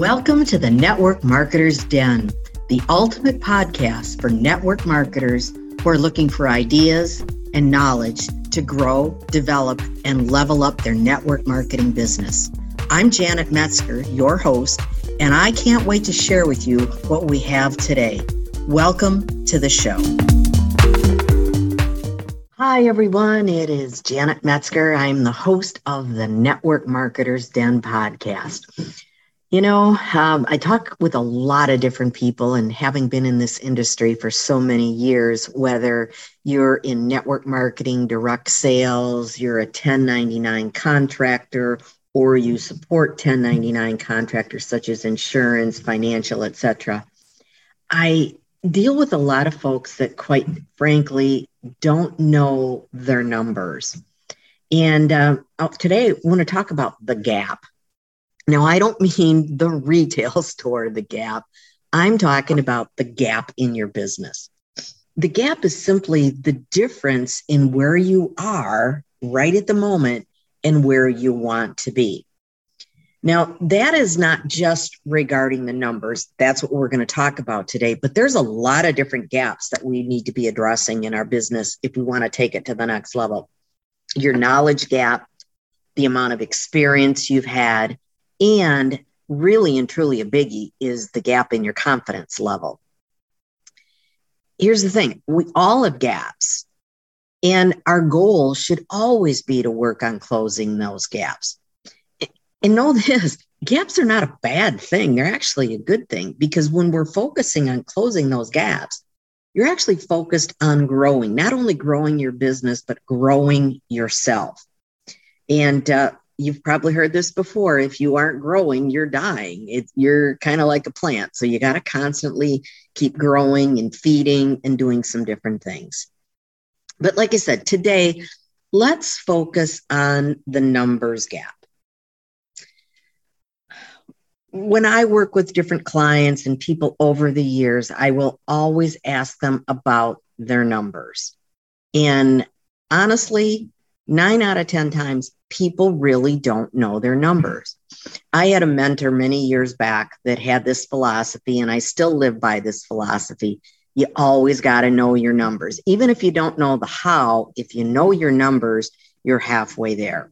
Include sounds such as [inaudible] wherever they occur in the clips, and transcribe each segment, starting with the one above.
Welcome to the Network Marketers Den, the ultimate podcast for network marketers who are looking for ideas and knowledge to grow, develop, and level up their network marketing business. I'm Janet Metzger, your host, and I can't wait to share with you what we have today. Welcome to the show. Hi, everyone. It is Janet Metzger. I'm the host of the Network Marketers Den podcast. You know, um, I talk with a lot of different people, and having been in this industry for so many years, whether you're in network marketing, direct sales, you're a 1099 contractor, or you support 1099 contractors such as insurance, financial, etc. I deal with a lot of folks that, quite frankly, don't know their numbers. And uh, today, I want to talk about the gap. Now, I don't mean the retail [laughs] store, the gap. I'm talking about the gap in your business. The gap is simply the difference in where you are right at the moment and where you want to be. Now, that is not just regarding the numbers. That's what we're going to talk about today. But there's a lot of different gaps that we need to be addressing in our business if we want to take it to the next level. Your knowledge gap, the amount of experience you've had, and really and truly a biggie is the gap in your confidence level. Here's the thing we all have gaps, and our goal should always be to work on closing those gaps. And know this gaps are not a bad thing. They're actually a good thing because when we're focusing on closing those gaps, you're actually focused on growing, not only growing your business, but growing yourself. And uh, you've probably heard this before if you aren't growing, you're dying. It, you're kind of like a plant. So you got to constantly keep growing and feeding and doing some different things. But like I said, today, let's focus on the numbers gap when I work with different clients and people over the years, I will always ask them about their numbers. And honestly, nine out of 10 times, people really don't know their numbers. I had a mentor many years back that had this philosophy, and I still live by this philosophy. You always got to know your numbers. Even if you don't know the how, if you know your numbers, you're halfway there.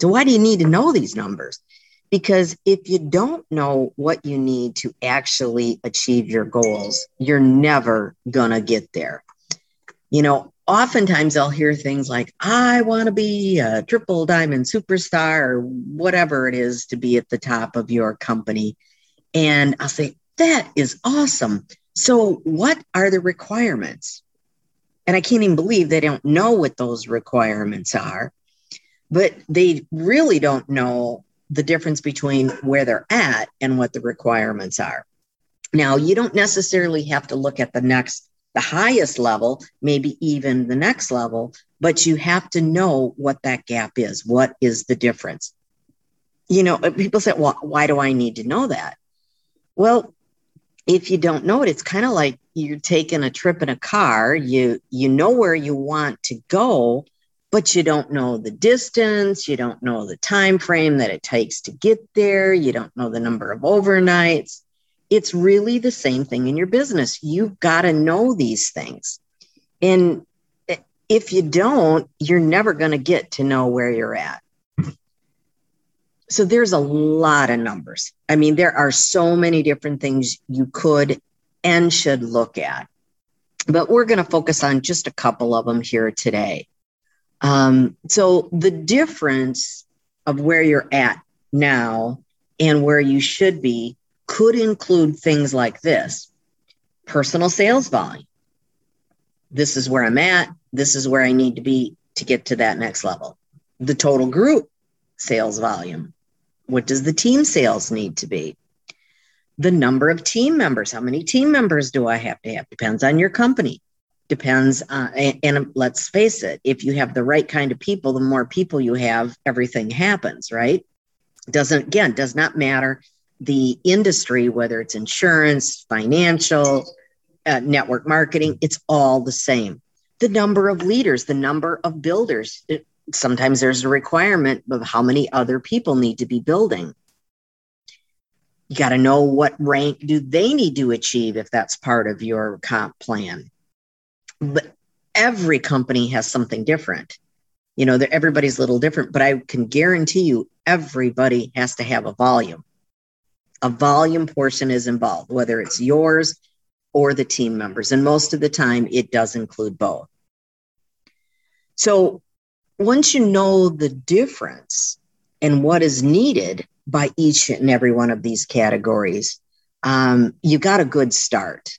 So, why do you need to know these numbers? Because if you don't know what you need to actually achieve your goals, you're never going to get there. You know, oftentimes I'll hear things like, I want to be a triple diamond superstar or whatever it is to be at the top of your company. And I'll say, that is awesome. So, what are the requirements? And I can't even believe they don't know what those requirements are, but they really don't know the difference between where they're at and what the requirements are. Now, you don't necessarily have to look at the next, the highest level, maybe even the next level, but you have to know what that gap is. What is the difference? You know, people say, well, why do I need to know that? Well, if you don't know it, it's kind of like you're taking a trip in a car. You you know where you want to go, but you don't know the distance you don't know the time frame that it takes to get there you don't know the number of overnights it's really the same thing in your business. You've got to know these things. And if you don't you're never going to get to know where you're at. So there's a lot of numbers. I mean there are so many different things you could and should look at. But we're going to focus on just a couple of them here today. Um, so the difference of where you're at now and where you should be could include things like this personal sales volume. This is where I'm at. This is where I need to be to get to that next level. The total group sales volume. What does the team sales need to be? The number of team members. How many team members do I have to have? Depends on your company depends uh, and, and, let's face it if you have the right kind of people the more people you have everything happens right doesn't again does not matter the industry whether it's insurance financial uh, network marketing it's all the same the number of leaders the number of builders it, sometimes there's a requirement of how many other people need to be building You got to know what rank do they need to achieve if that's part of your comp plan. But every company has something different. You know, everybody's a little different, but I can guarantee you everybody has to have a volume. A volume portion is involved, whether it's yours or the team members. And most of the time, it does include both. So once you know the difference and what is needed by each and every one of these categories, um, you got a good start.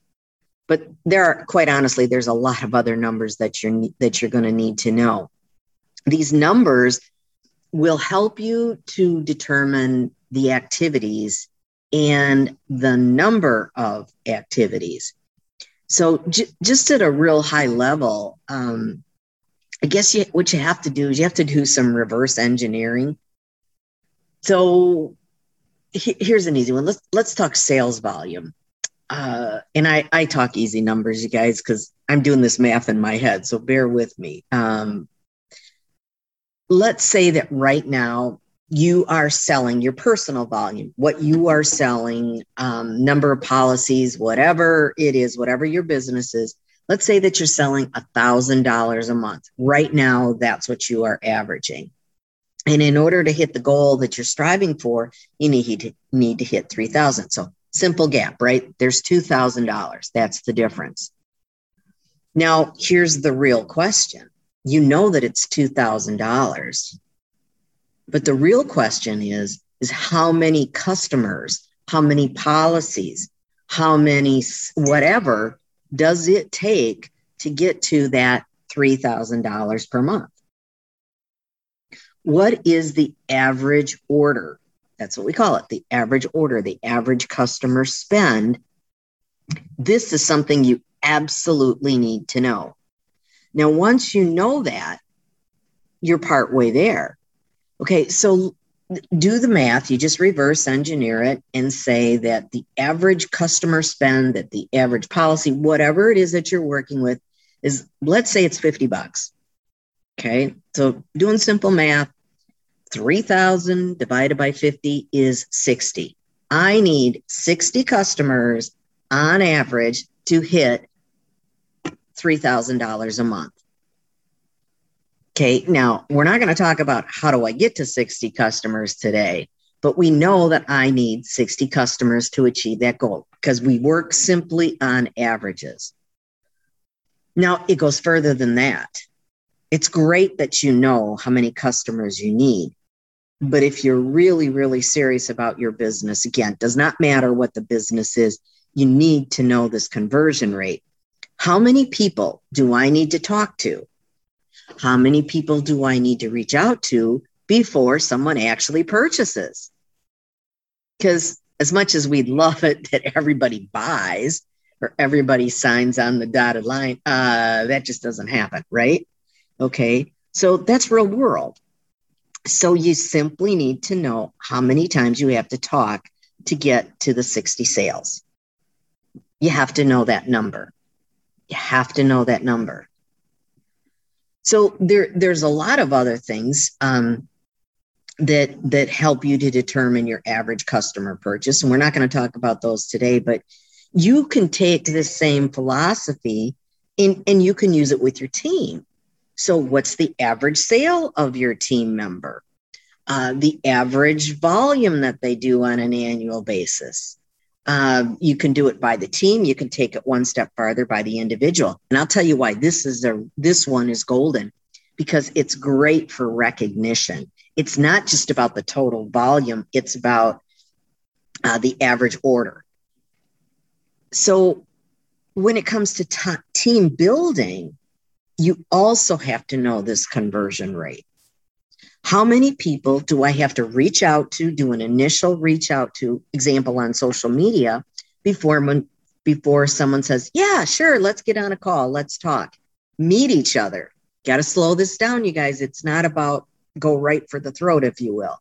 But there are, quite honestly, there's a lot of other numbers that you're that you're going to need to know. These numbers will help you to determine the activities and the number of activities. So, j- just at a real high level, um, I guess you, what you have to do is you have to do some reverse engineering. So, he, here's an easy one. Let's let's talk sales volume. Uh, and I, I talk easy numbers, you guys, because I'm doing this math in my head. So bear with me. Um, let's say that right now you are selling your personal volume, what you are selling, um, number of policies, whatever it is, whatever your business is. Let's say that you're selling a $1,000 a month. Right now, that's what you are averaging. And in order to hit the goal that you're striving for, you need to, need to hit 3,000. So simple gap, right? There's $2,000. That's the difference. Now, here's the real question you know that it's $2,000. But the real question is, is how many customers, how many policies, how many whatever does it take to get to that $3,000 per month? What is the average order? That's what we call it the average order, the average customer spend. This is something you absolutely need to know. Now, once you know that, you're part way there. Okay, so do the math. You just reverse engineer it and say that the average customer spend, that the average policy, whatever it is that you're working with, is let's say it's 50 bucks. Okay, so doing simple math, 3,000 divided by 50 is 60. I need 60 customers on average to hit $3,000 a month. Okay, now we're not going to talk about how do I get to 60 customers today, but we know that I need 60 customers to achieve that goal because we work simply on averages. Now it goes further than that. It's great that you know how many customers you need. But if you're really, really serious about your business, again, does not matter what the business is, you need to know this conversion rate how many people do I need to talk to? How many people do I need to reach out to before someone actually purchases? Because as much as we'd love it that everybody buys or everybody signs on the dotted line, uh, that just doesn't happen, right? Okay. So that's real world. So you simply need to know how many times you have to talk to get to the 60 sales. You have to know that number. You have to know that number. So there, there's a lot of other things um, that that help you to determine your average customer purchase, and we're not going to talk about those today. But you can take this same philosophy in, and you can use it with your team. So, what's the average sale of your team member? Uh, the average volume that they do on an annual basis. Um, you can do it by the team. You can take it one step farther by the individual. And I'll tell you why this is a this one is golden because it's great for recognition. It's not just about the total volume; it's about uh, the average order. So, when it comes to t- team building, you also have to know this conversion rate. How many people do I have to reach out to, do an initial reach out to, example on social media, before before someone says, "Yeah, sure, let's get on a call, let's talk." Meet each other. Got to slow this down, you guys. It's not about go right for the throat, if you will.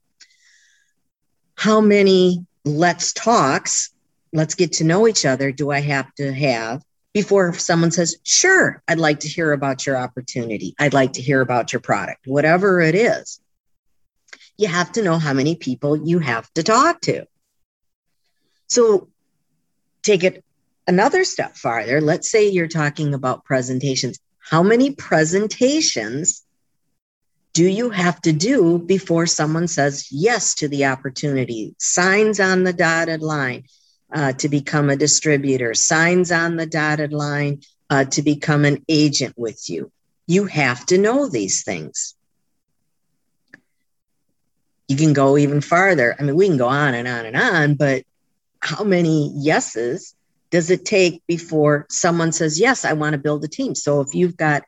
How many let's talks, let's get to know each other do I have to have before someone says, Sure, I'd like to hear about your opportunity. I'd like to hear about your product, whatever it is you have to know how many people you have to talk to. So take it another step farther. Let's say you're talking about presentations. How many presentations do you have to do before someone says yes to the opportunity? Signs on the dotted line uh, to become a distributor, signs on the dotted line uh, to become an agent with you. You have to know these things. You can go even farther. I mean, we can go on and on and on, but how many yeses does it take before someone says, Yes, I want to build a team? So if you've got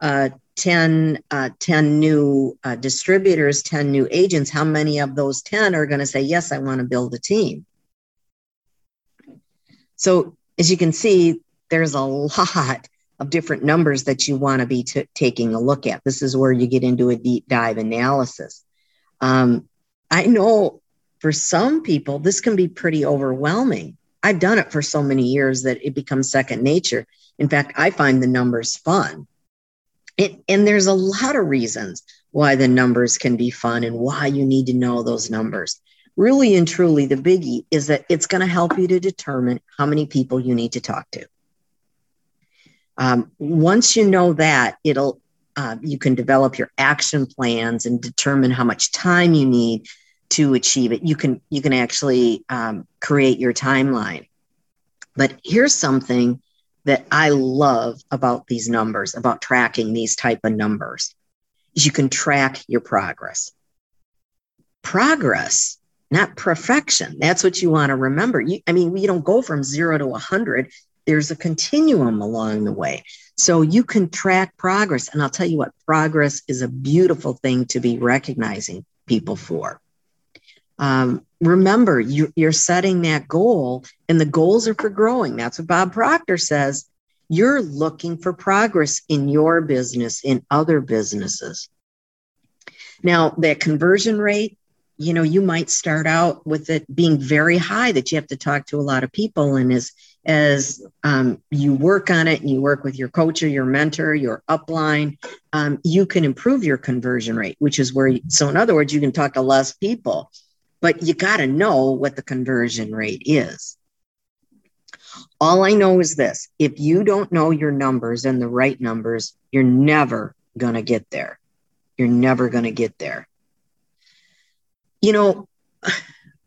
uh, 10, uh, 10 new uh, distributors, 10 new agents, how many of those 10 are going to say, Yes, I want to build a team? So as you can see, there's a lot of different numbers that you want to be t- taking a look at. This is where you get into a deep dive analysis. Um, I know for some people, this can be pretty overwhelming. I've done it for so many years that it becomes second nature. In fact, I find the numbers fun. It, and there's a lot of reasons why the numbers can be fun and why you need to know those numbers. Really and truly, the biggie is that it's going to help you to determine how many people you need to talk to. Um, once you know that, it'll uh, you can develop your action plans and determine how much time you need to achieve it. You can you can actually um, create your timeline. But here's something that I love about these numbers, about tracking these type of numbers, is you can track your progress. Progress, not perfection. That's what you want to remember. You, I mean, you don't go from zero to 100. There's a continuum along the way. So you can track progress. And I'll tell you what, progress is a beautiful thing to be recognizing people for um, remember you, you're setting that goal and the goals are for growing that's what bob proctor says you're looking for progress in your business in other businesses now that conversion rate you know you might start out with it being very high that you have to talk to a lot of people and as as um, you work on it and you work with your coach or your mentor your upline um, you can improve your conversion rate which is where you, so in other words you can talk to less people but you got to know what the conversion rate is. All I know is this if you don't know your numbers and the right numbers, you're never going to get there. You're never going to get there. You know,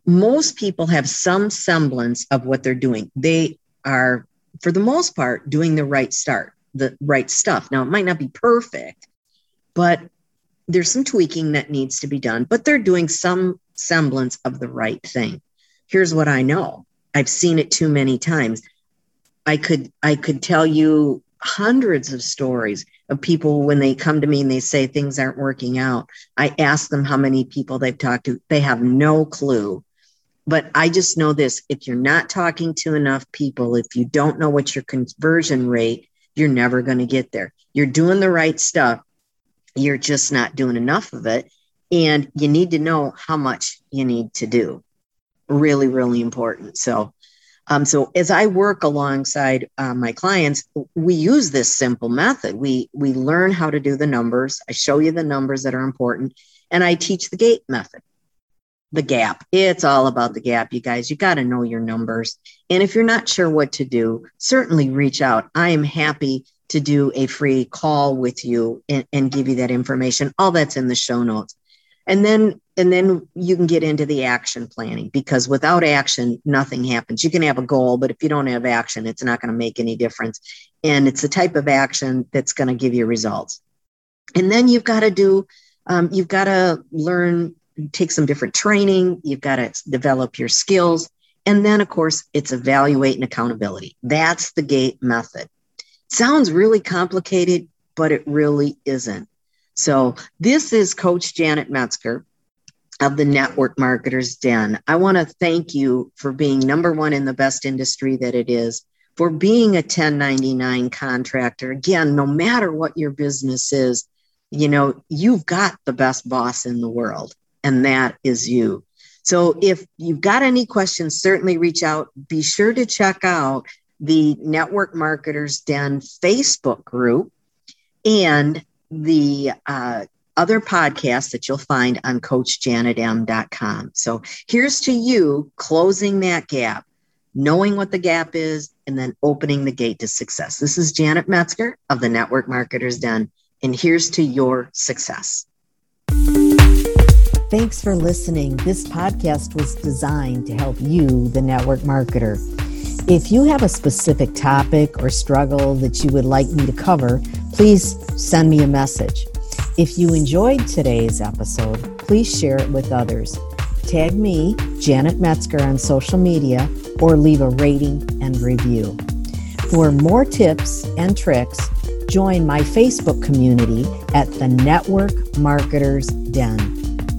most people have some semblance of what they're doing. They are, for the most part, doing the right start, the right stuff. Now, it might not be perfect, but there's some tweaking that needs to be done, but they're doing some semblance of the right thing. Here's what I know. I've seen it too many times. I could I could tell you hundreds of stories of people when they come to me and they say things aren't working out. I ask them how many people they've talked to. They have no clue. But I just know this if you're not talking to enough people, if you don't know what your conversion rate, you're never going to get there. You're doing the right stuff. You're just not doing enough of it and you need to know how much you need to do really really important so um, so as i work alongside uh, my clients we use this simple method we we learn how to do the numbers i show you the numbers that are important and i teach the gate method the gap. It's all about the gap you guys. You got to know your numbers. And if you're not sure what to do certainly reach out. I am happy to do a free call with you and, and give you that information. All that's in the show notes. And then and then you can get into the action planning because without action nothing happens. You can have a goal but if you don't have action it's not going to make any difference. And it's the type of action that's going to give you results. And then you've got to do um, you've got to learn take some different training you've got to develop your skills and then of course it's evaluate and accountability that's the gate method sounds really complicated but it really isn't so this is Coach Janet Metzger of the Network Marketers Den. I want to thank you for being number one in the best industry that it is, for being a 1099 contractor. Again, no matter what your business is, you know, you've got the best boss in the world, and that is you. So if you've got any questions, certainly reach out. Be sure to check out the Network Marketers Den Facebook group and the uh, other podcasts that you'll find on coachjanetm.com. So here's to you closing that gap knowing what the gap is, and then opening the gate to success. This is Janet Metzger of the Network Marketers Den, and here's to your success. Thanks for listening. This podcast was designed to help you, the network marketer. If you have a specific topic or struggle that you would like me to cover, please send me a message. If you enjoyed today's episode, please share it with others. Tag me, Janet Metzger, on social media or leave a rating and review. For more tips and tricks, join my Facebook community at the Network Marketers Den.